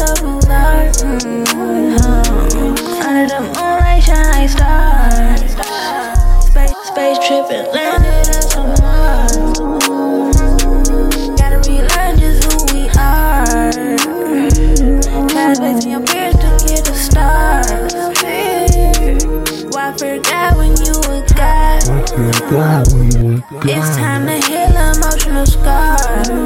up and start. Mm-hmm. Under the moonlight, shine like stars. Space, space trip and landed us on Mars. Gotta relearn just who we are. Gotta face your fears to get the stars. Why well, forgot when you were God? When you were God. It's time to heal emotional scars.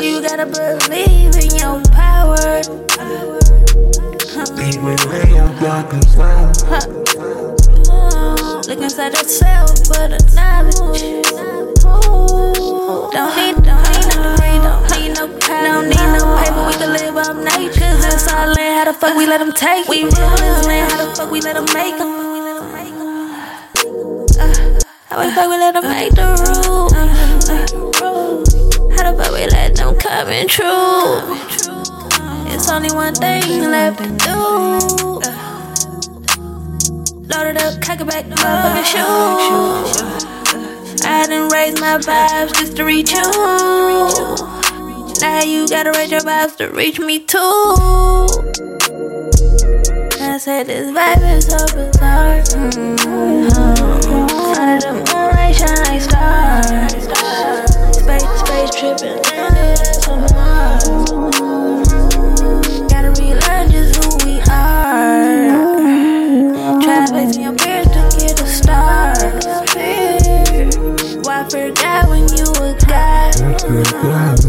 You gotta believe in your power. Look inside yourself for the knowledge. Don't need, don't need no degree, don't need no car, don't need no paper. We can live up nature. Cause it's our land, how the fuck we let them take? We rule this land, how the fuck we let them make them? Uh, how the fuck we let them make the rules? Uh, uh, in true? It's only one thing left to do. Loaded up, cock it back, motherfucking shoe. I done raised my vibes just to reach you. Now you gotta raise your vibes to reach me too. I said this vibe is so bizarre. Mm-hmm. Under the moonlight shine like forgot when you were God?